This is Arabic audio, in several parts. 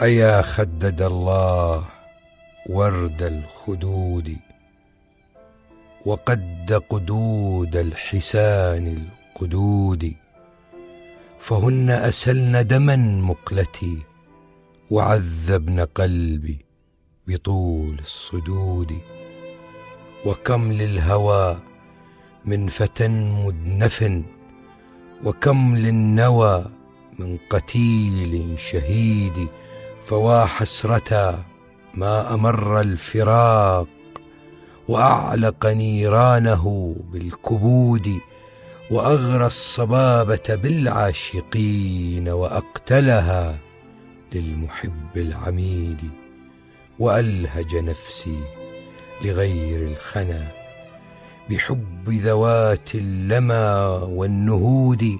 أيا خدد الله ورد الخدود وقد قدود الحسان القدود فهن أسلن دما مقلتي وعذبن قلبي بطول الصدود وكم للهوى من فتى مدنف وكم للنوى من قتيل شهيد فوا حسرة ما أمر الفراق وأعلق نيرانه بالكبود وأغرى الصبابة بالعاشقين وأقتلها للمحب العميد وألهج نفسي لغير الخنا بحب ذوات اللمى والنهود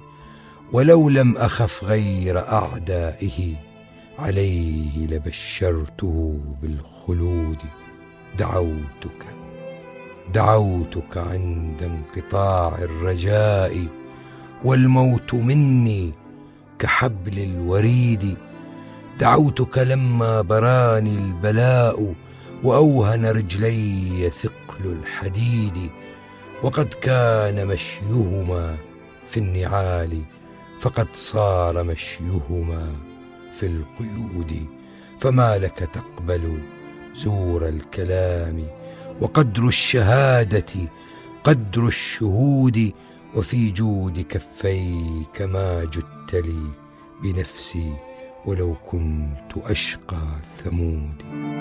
ولو لم أخف غير أعدائه عليه لبشرته بالخلود. دعوتك دعوتك عند انقطاع الرجاء والموت مني كحبل الوريد. دعوتك لما براني البلاء وأوهن رجلي ثقل الحديد. وقد كان مشيهما في النعال فقد صار مشيهما في القيود. فما لك تقبل زور الكلام وقدر الشهادة قدر الشهود وفي جود كفيك ما جدت لي بنفسي ولو كنت أشقى ثمود.